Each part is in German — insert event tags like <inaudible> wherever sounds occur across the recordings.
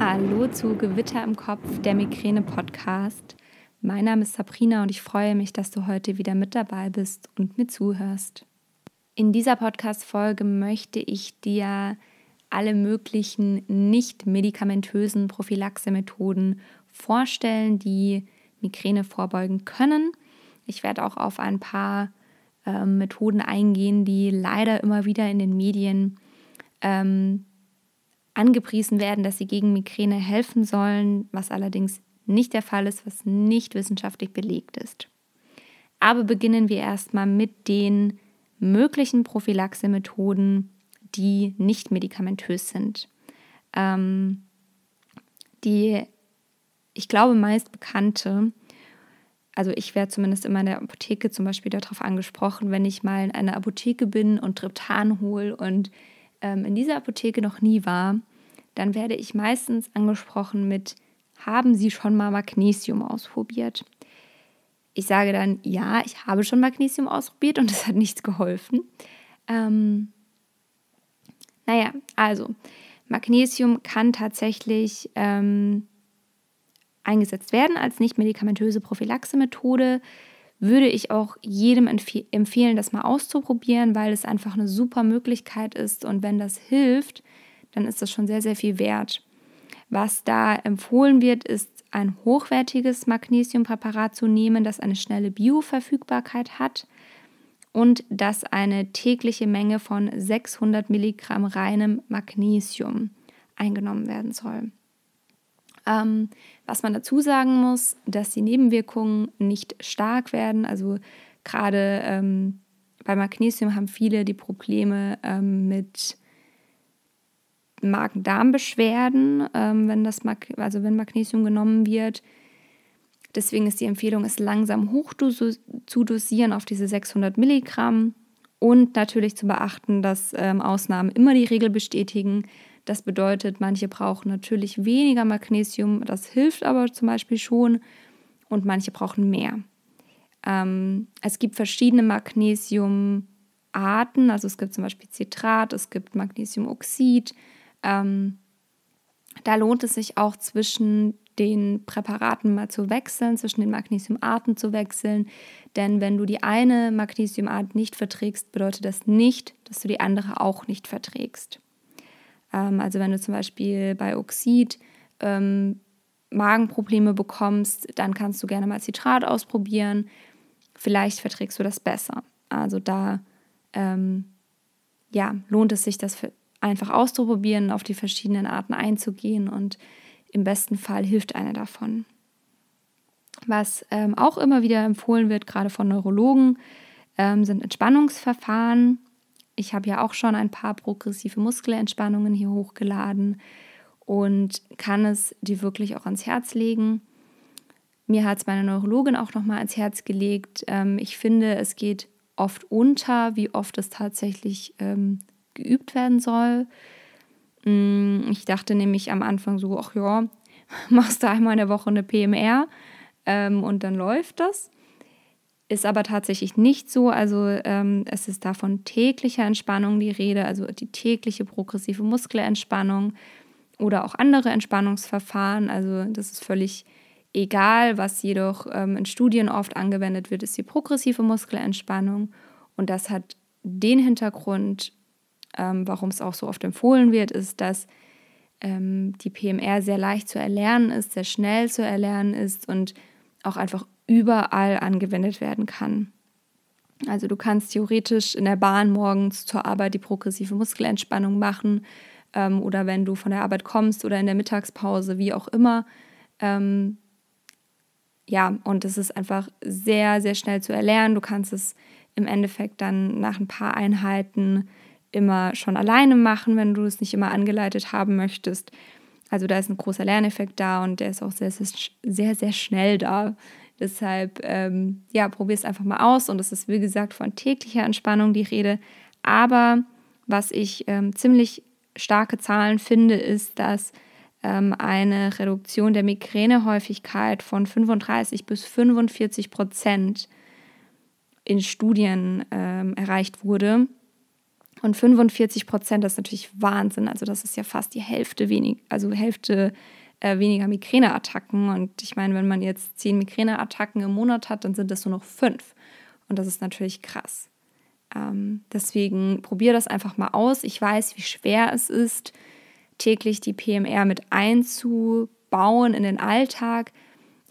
Hallo zu Gewitter im Kopf, der Migräne-Podcast. Mein Name ist Sabrina und ich freue mich, dass du heute wieder mit dabei bist und mir zuhörst. In dieser Podcast-Folge möchte ich dir alle möglichen nicht medikamentösen Prophylaxe-Methoden vorstellen, die Migräne vorbeugen können. Ich werde auch auf ein paar äh, Methoden eingehen, die leider immer wieder in den Medien ähm, angepriesen werden, dass sie gegen Migräne helfen sollen, was allerdings nicht der Fall ist, was nicht wissenschaftlich belegt ist. Aber beginnen wir erstmal mit den möglichen Prophylaxe-Methoden, die nicht medikamentös sind. Ähm, die, ich glaube, meist bekannte, also ich werde zumindest immer in der Apotheke zum Beispiel darauf angesprochen, wenn ich mal in einer Apotheke bin und Triptan hole und ähm, in dieser Apotheke noch nie war, dann werde ich meistens angesprochen mit, haben Sie schon mal Magnesium ausprobiert? Ich sage dann, ja, ich habe schon Magnesium ausprobiert und <laughs> es hat nichts geholfen. Ähm, naja, also Magnesium kann tatsächlich ähm, eingesetzt werden als nicht medikamentöse Prophylaxe-Methode. Würde ich auch jedem empf empfehlen, das mal auszuprobieren, weil es einfach eine super Möglichkeit ist und wenn das hilft, dann ist das schon sehr, sehr viel wert. Was da empfohlen wird, ist ein hochwertiges Magnesiumpräparat zu nehmen, das eine schnelle Bioverfügbarkeit hat und das eine tägliche Menge von 600 Milligramm reinem Magnesium eingenommen werden soll. Ähm, was man dazu sagen muss, dass die Nebenwirkungen nicht stark werden. Also gerade ähm, bei Magnesium haben viele die Probleme ähm, mit Magen-Darm-Beschwerden, ähm, wenn Mag also wenn Magnesium genommen wird. Deswegen ist die Empfehlung, es langsam hoch zu dosieren auf diese 600 Milligramm und natürlich zu beachten, dass ähm, Ausnahmen immer die Regel bestätigen. Das bedeutet, manche brauchen natürlich weniger Magnesium, das hilft aber zum Beispiel schon, und manche brauchen mehr. Ähm, es gibt verschiedene Magnesiumarten, also es gibt zum Beispiel Citrat, es gibt Magnesiumoxid, ähm, da lohnt es sich auch zwischen den Präparaten mal zu wechseln, zwischen den Magnesiumarten zu wechseln. Denn wenn du die eine Magnesiumart nicht verträgst, bedeutet das nicht, dass du die andere auch nicht verträgst. Ähm, also wenn du zum Beispiel bei Oxid ähm, Magenprobleme bekommst, dann kannst du gerne mal Citrat ausprobieren. Vielleicht verträgst du das besser. Also da ähm, ja, lohnt es sich, das einfach auszuprobieren, auf die verschiedenen Arten einzugehen und im besten Fall hilft eine davon. Was ähm, auch immer wieder empfohlen wird, gerade von Neurologen, ähm, sind Entspannungsverfahren. Ich habe ja auch schon ein paar progressive Muskelentspannungen hier hochgeladen und kann es dir wirklich auch ans Herz legen. Mir hat es meine Neurologin auch nochmal ans Herz gelegt. Ähm, ich finde, es geht oft unter, wie oft es tatsächlich ähm, geübt werden soll. Mm, ich dachte nämlich am Anfang so, ach ja, <laughs> machst du einmal in der Woche eine PMR ähm, und dann läuft das. Ist aber tatsächlich nicht so. Also ähm, es ist da von täglicher Entspannung die Rede, also die tägliche progressive Muskelentspannung oder auch andere Entspannungsverfahren. Also das ist völlig egal. Was jedoch ähm, in Studien oft angewendet wird, ist die progressive Muskelentspannung. Und das hat den Hintergrund, ähm, warum es auch so oft empfohlen wird, ist, dass ähm, die PMR sehr leicht zu erlernen ist, sehr schnell zu erlernen ist und auch einfach überall angewendet werden kann. Also du kannst theoretisch in der Bahn morgens zur Arbeit die progressive Muskelentspannung machen ähm, oder wenn du von der Arbeit kommst oder in der Mittagspause, wie auch immer. Ähm, ja, und es ist einfach sehr, sehr schnell zu erlernen. Du kannst es im Endeffekt dann nach ein paar Einheiten immer schon alleine machen, wenn du es nicht immer angeleitet haben möchtest. Also da ist ein großer Lerneffekt da und der ist auch sehr, sehr, sehr schnell da. Deshalb, ähm, ja, probier es einfach mal aus und es ist, wie gesagt, von täglicher Entspannung die Rede. Aber was ich ähm, ziemlich starke Zahlen finde, ist, dass ähm, eine Reduktion der Migränehäufigkeit von 35 bis 45 Prozent in Studien ähm, erreicht wurde Und 45 Prozent, das ist natürlich Wahnsinn. Also das ist ja fast die Hälfte wenig, also Hälfte äh, weniger Migräneattacken. Und ich meine, wenn man jetzt zehn Migräneattacken im Monat hat, dann sind das nur noch fünf. Und das ist natürlich krass. Ähm, deswegen probier das einfach mal aus. Ich weiß, wie schwer es ist, täglich die PMR mit einzubauen in den Alltag.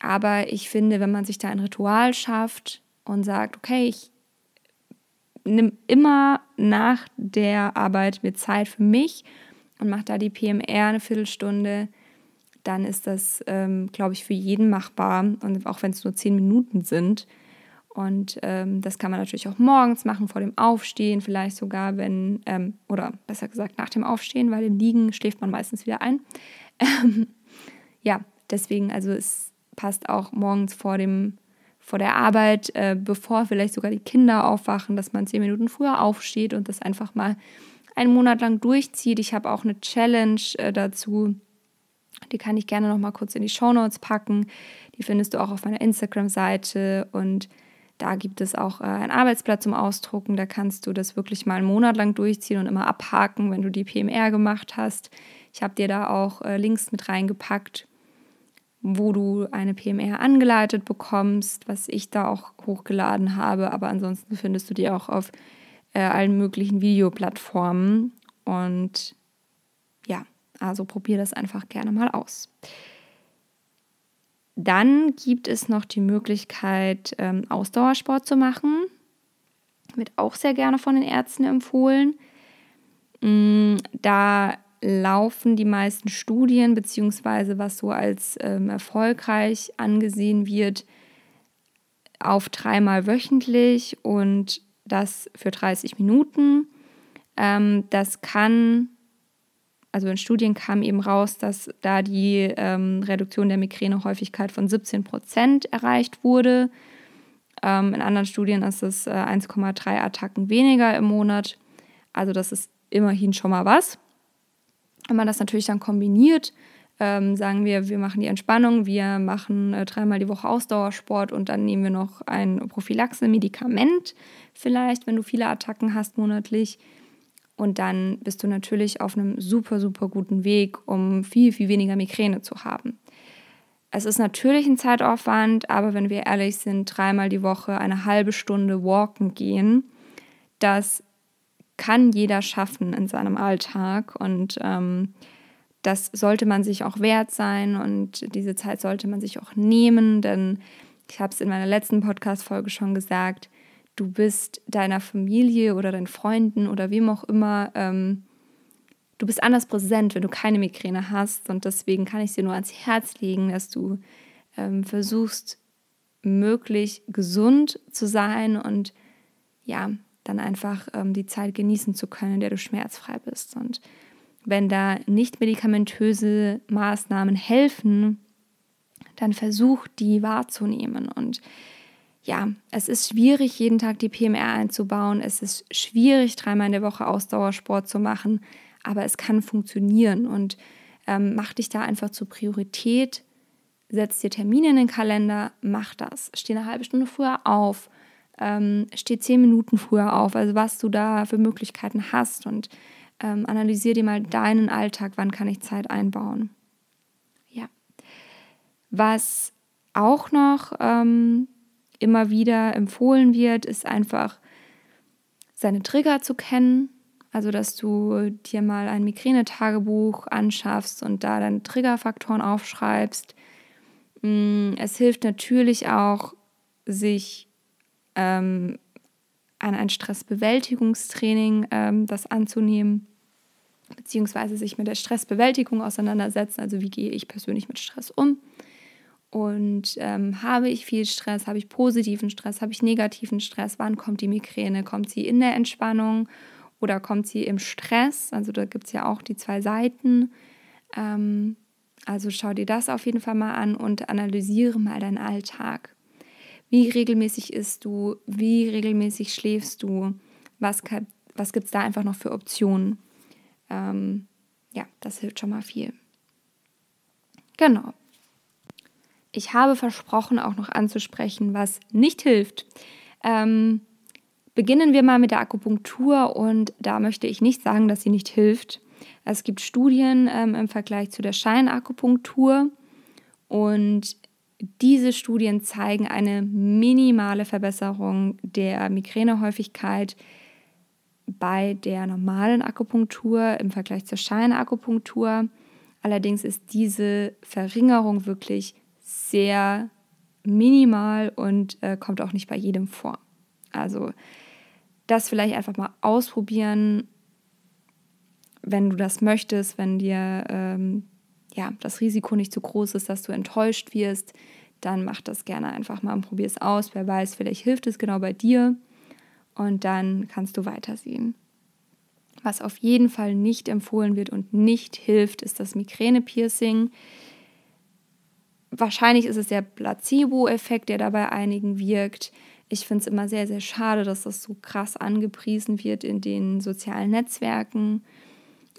Aber ich finde, wenn man sich da ein Ritual schafft und sagt, okay, ich nehme immer nach der Arbeit mir Zeit für mich und mache da die PMR eine Viertelstunde, dann ist das, ähm, glaube ich, für jeden machbar. Und auch wenn es nur zehn Minuten sind. Und ähm, das kann man natürlich auch morgens machen, vor dem Aufstehen, vielleicht sogar, wenn, ähm, oder besser gesagt nach dem Aufstehen, weil im Liegen schläft man meistens wieder ein. ja, deswegen, also es passt auch morgens vor dem vor der Arbeit, äh, bevor vielleicht sogar die Kinder aufwachen, dass man zehn Minuten früher aufsteht und das einfach mal einen Monat lang durchzieht. Ich habe auch eine Challenge äh, dazu. Die kann ich gerne noch mal kurz in die Show Notes packen. Die findest du auch auf meiner Instagram-Seite und da gibt es auch äh, ein Arbeitsblatt zum Ausdrucken. Da kannst du das wirklich mal einen Monat lang durchziehen und immer abhaken, wenn du die PMR gemacht hast. Ich habe dir da auch äh, Links mit reingepackt wo du eine PMR angeleitet bekommst, was ich da auch hochgeladen habe. Aber ansonsten findest du die auch auf äh, allen möglichen Videoplattformen. Und also probier das einfach gerne mal aus. Dann gibt es noch die Möglichkeit, ähm, Ausdauersport zu machen. Wird auch sehr gerne von den Ärzten empfohlen. Mm, da laufen die meisten Studien, beziehungsweise was so als ähm, erfolgreich angesehen wird, auf dreimal wöchentlich und das für 30 Minuten. Ähm, das kann, also in Studien kam eben raus, dass da die ähm, Reduktion der Migränehäufigkeit von 17 Prozent erreicht wurde. Ähm, in anderen Studien ist es äh, 1,3 Attacken weniger im Monat. Also das ist immerhin schon mal was. Wenn man das natürlich dann kombiniert, ähm, sagen wir, wir machen die Entspannung, wir machen äh, dreimal die Woche Ausdauersport und dann nehmen wir noch ein Prophylaxe-Medikament, vielleicht, wenn du viele Attacken hast monatlich. Und dann bist du natürlich auf einem super, super guten Weg, um viel, viel weniger Migräne zu haben. Es ist natürlich ein Zeitaufwand, aber wenn wir ehrlich sind, dreimal die Woche eine halbe Stunde walken gehen, das kann jeder schaffen in seinem Alltag und ähm, das sollte man sich auch wert sein und diese Zeit sollte man sich auch nehmen, denn ich habe es in meiner letzten Podcast-Folge schon gesagt, du bist deiner Familie oder deinen Freunden oder wem auch immer, ähm, du bist anders präsent, wenn du keine Migräne hast und deswegen kann ich dir nur ans Herz legen, dass du ähm, versuchst, möglich gesund zu sein und ja, dann einfach ähm, die Zeit genießen zu können, in der du schmerzfrei bist. Und wenn da nicht medikamentöse Maßnahmen helfen, dann versuch die wahrzunehmen. Und ja, es ist schwierig, jeden Tag die PMR einzubauen. Es ist schwierig, dreimal in der Woche Ausdauersport zu machen, aber es kann funktionieren. Und ähm, mach dich da einfach zur Priorität. Setz dir Termine in den Kalender, mach das. Steh eine halbe Stunde früher auf ähm, steh zehn Minuten früher auf, also was du da für Möglichkeiten hast und ähm, analysier dir mal deinen Alltag, wann kann ich Zeit einbauen. Ja. Was auch noch ähm, immer wieder empfohlen wird, ist einfach seine Trigger zu kennen. Also, dass du dir mal ein Migränetagebuch anschaffst und da deine Triggerfaktoren aufschreibst. Mm, es hilft natürlich auch, sich ähm, an ein Stressbewältigungstraining ähm, das anzunehmen, beziehungsweise sich mit der Stressbewältigung auseinandersetzen. Also wie gehe ich persönlich mit Stress um? Und ähm, habe ich viel Stress, habe ich positiven Stress, habe ich negativen Stress? Wann kommt die Migräne? Kommt sie in der Entspannung oder kommt sie im Stress? Also da gibt es ja auch die zwei Seiten. Ähm, also schau dir das auf jeden Fall mal an und analysiere mal deinen Alltag. Wie regelmäßig isst du? Wie regelmäßig schläfst du? Was, was gibt es da einfach noch für Optionen? Ähm, ja, das hilft schon mal viel. Genau. Ich habe versprochen, auch noch anzusprechen, was nicht hilft. Ähm, Beginnen wir mal mit der Akupunktur und da möchte ich nicht sagen, dass sie nicht hilft. Es gibt Studien ähm, im Vergleich zu der Scheinakupunktur und diese Studien zeigen eine minimale Verbesserung der Migränehäufigkeit bei der normalen Akupunktur im Vergleich zur Scheinakupunktur. Allerdings ist diese Verringerung wirklich sehr minimal und äh, kommt auch nicht bei jedem vor. Also das vielleicht einfach mal ausprobieren, wenn du das möchtest, wenn dir ähm, ja, das Risiko nicht so groß ist, dass du enttäuscht wirst, dann mach das gerne einfach mal und probier es aus. Wer weiß, vielleicht hilft es genau bei dir und dann kannst du weitersehen. Was auf jeden Fall nicht empfohlen wird und nicht hilft, ist das Migräne-Piercing. Wahrscheinlich ist es der Placebo-Effekt, der dabei einigen wirkt. Ich finde es immer sehr, sehr schade, dass das so krass angepriesen wird in den sozialen Netzwerken.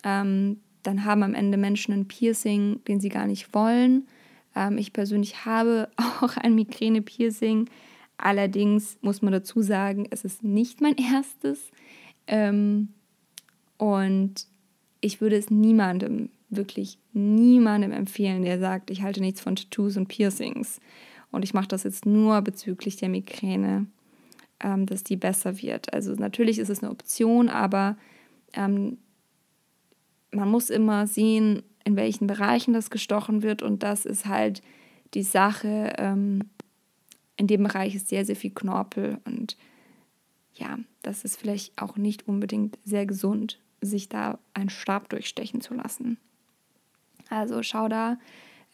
Ähm, dann haben am Ende Menschen ein Piercing, den sie gar nicht wollen. Ähm, ich persönlich habe <laughs> auch ein Migräne-Piercing. Allerdings muss man dazu sagen, es ist nicht mein erstes. Ähm, und ich würde es niemandem, wirklich niemandem empfehlen, der sagt, ich halte nichts von Tattoos und Piercings. Und ich mache das jetzt nur bezüglich der Migräne, ähm, dass die besser wird. Also natürlich ist es eine Option, aber ähm, man muss immer sehen, in welchen Bereichen das gestochen wird. Und das ist halt die Sache. Ähm, in dem Bereich ist sehr, sehr viel Knorpel. Und ja, das ist vielleicht auch nicht unbedingt sehr gesund, sich da einen Stab durchstechen zu lassen. Also schau da.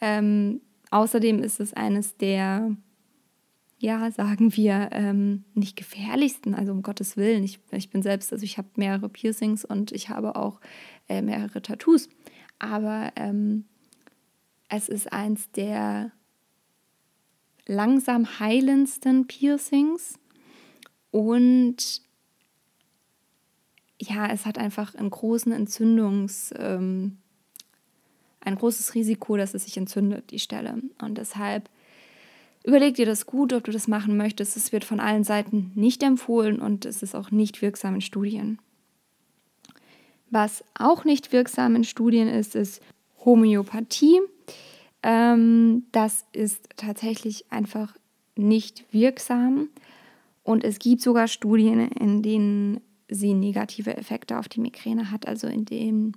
Ähm, außerdem ist es eines der, ja, sagen wir, ähm, nicht gefährlichsten, also um Gottes Willen. Ich, ich bin selbst, also ich habe mehrere Piercings und ich habe auch äh, mehrere Tattoos. Aber ähm, es ist eins der langsam heilendsten Piercings und ja, es hat einfach einen großen Entzündungs, ähm, ein großes Risiko, dass es sich entzündet, die Stelle. Und deshalb überleg dir das gut, ob du das machen möchtest. Es wird von allen Seiten nicht empfohlen und es ist auch nicht wirksam in Studien. Was auch nicht wirksam in Studien ist, ist Homöopathie. Ähm, das ist tatsächlich einfach nicht wirksam. Und es gibt sogar Studien, in denen sie negative Effekte auf die Migräne hat, also in denen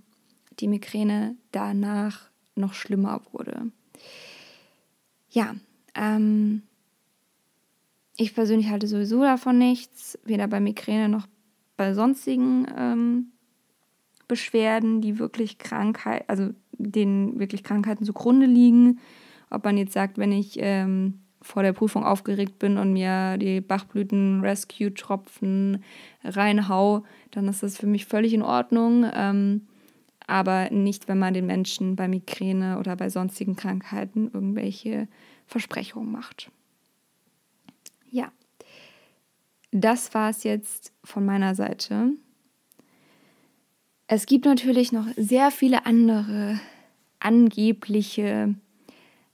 die Migräne danach noch schlimmer wurde. Ja, ähm, ich persönlich halte sowieso davon nichts, weder bei Migräne noch bei sonstigen ähm, Beschwerden, die wirklich Krankheit, also denen wirklich Krankheiten zugrunde liegen. Ob man jetzt sagt, wenn ich ähm, vor der Prüfung aufgeregt bin und mir die Bachblüten-Rescue-Tropfen reinhau, dann ist das für mich völlig in Ordnung. Ähm, aber nicht, wenn man den Menschen bei Migräne oder bei sonstigen Krankheiten irgendwelche Versprechungen macht. Ja, das war es jetzt von meiner Seite. Es gibt natürlich noch sehr viele andere angebliche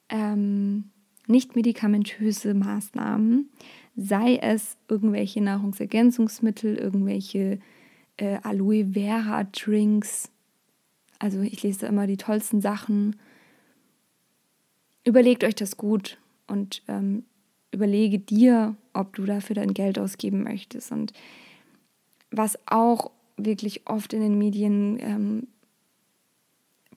ähm, nicht medikamentöse Maßnahmen, sei es irgendwelche Nahrungsergänzungsmittel, irgendwelche äh, Aloe Vera Drinks. Also ich lese immer die tollsten Sachen. Überlegt euch das gut und ähm, überlege dir, ob du dafür dein Geld ausgeben möchtest. Und was auch wirklich oft in den Medien ähm,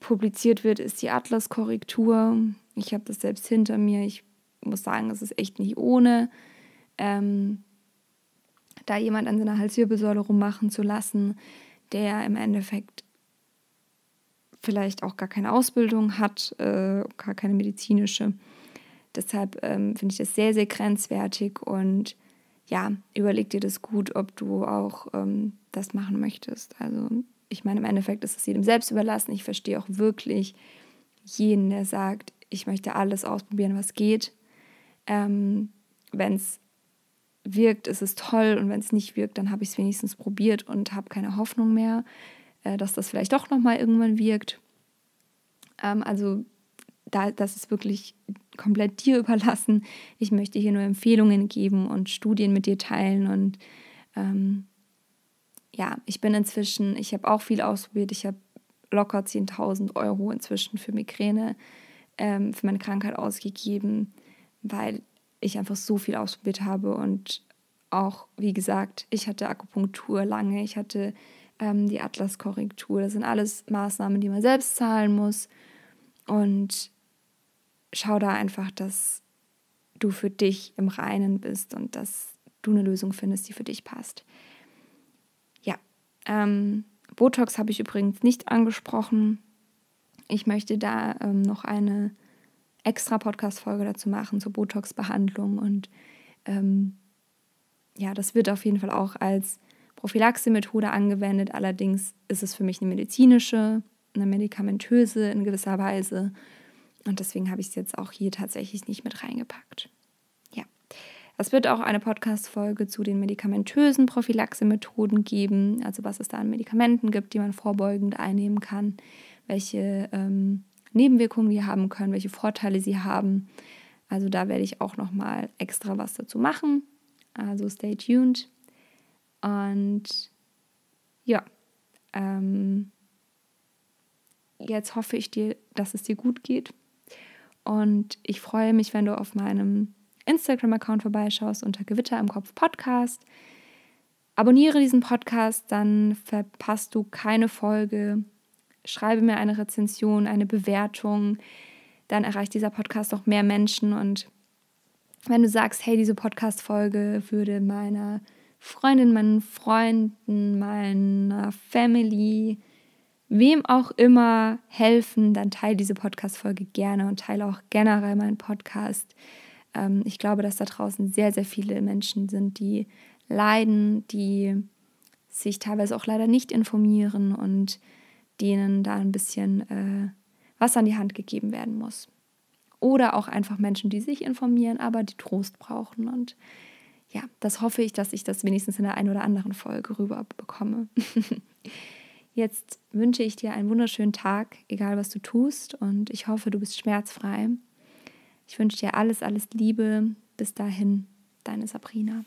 publiziert wird, ist die Atlas-Korrektur. Ich habe das selbst hinter mir. Ich muss sagen, es ist echt nicht ohne, ähm, da jemand an seiner Halswirbelsäule rummachen zu lassen, der im Endeffekt vielleicht auch gar keine Ausbildung hat, äh, gar keine medizinische. Deshalb ähm, finde ich das sehr, sehr grenzwertig und ja, überleg dir das gut, ob du auch ähm, das machen möchtest. Also ich meine, im Endeffekt ist es jedem selbst überlassen. Ich verstehe auch wirklich jeden, der sagt, ich möchte alles ausprobieren, was geht. Ähm, wenn es wirkt, ist es toll und wenn es nicht wirkt, dann habe ich es wenigstens probiert und habe keine Hoffnung mehr, äh, dass das vielleicht doch nochmal irgendwann wirkt. Ähm, also da, das ist wirklich komplett dir <laughs> überlassen. Ich möchte hier nur Empfehlungen geben und Studien mit dir teilen und ähm, ja, ich bin inzwischen, ich habe auch viel ausprobiert. Ich habe locker 10.000 Euro inzwischen für Migräne, ähm, für meine Krankheit ausgegeben, weil ich einfach so viel ausprobiert habe und auch, wie gesagt, ich hatte Akupunktur lange, ich hatte ähm, die Atlaskorrektur. Das sind alles Maßnahmen, die man selbst zahlen muss. Und schau da einfach, dass du für dich im Reinen bist und dass du eine Lösung findest, die für dich passt. Ja, ähm, Botox habe ich übrigens nicht angesprochen. Ich möchte da ähm, noch eine extra Podcast-Folge dazu machen zur Botox-Behandlung und ähm, ja, das wird auf jeden Fall auch als Prophylaxe-Methode angewendet. Allerdings ist es für mich eine medizinische, eine medikamentöse in gewisser Weise. Und deswegen habe ich es jetzt auch hier tatsächlich nicht mit reingepackt. Ja, es wird auch eine Podcast-Folge zu den medikamentösen Prophylaxe-Methoden geben, also was es da an Medikamenten gibt, die man vorbeugend einnehmen kann, welche ähm, Nebenwirkungen die haben können, welche Vorteile sie haben. Also da werde ich auch noch mal extra was dazu machen. Also stay tuned. Und ja, ähm, jetzt hoffe ich dir, dass es dir gut geht. Und ich freue mich, wenn du auf meinem Instagram-Account vorbeischaust unter Gewitter im Kopf Podcast. Abonniere diesen Podcast, dann verpasst du keine Folge. Schreibe mir eine Rezension, eine Bewertung. Dann erreicht dieser Podcast auch mehr Menschen und wenn du sagst, hey, diese Podcast-Folge würde meiner Freundin, meinen Freunden, meiner Family, wem auch immer helfen, dann teile diese Podcast-Folge gerne und teile auch generell meinen Podcast. Ähm, ich glaube, dass da draußen sehr, sehr viele Menschen sind, die leiden, die sich teilweise auch leider nicht informieren und denen da ein bisschen äh, was an die Hand gegeben werden muss. Oder auch einfach Menschen, die sich informieren, aber die Trost brauchen. Und ja, das hoffe ich, dass ich das wenigstens in der einen oder anderen Folge rüber bekomme. <laughs> Jetzt wünsche ich dir einen wunderschönen Tag, egal was du tust. Und ich hoffe, du bist schmerzfrei. Ich wünsche dir alles, alles Liebe. Bis dahin, deine Sabrina.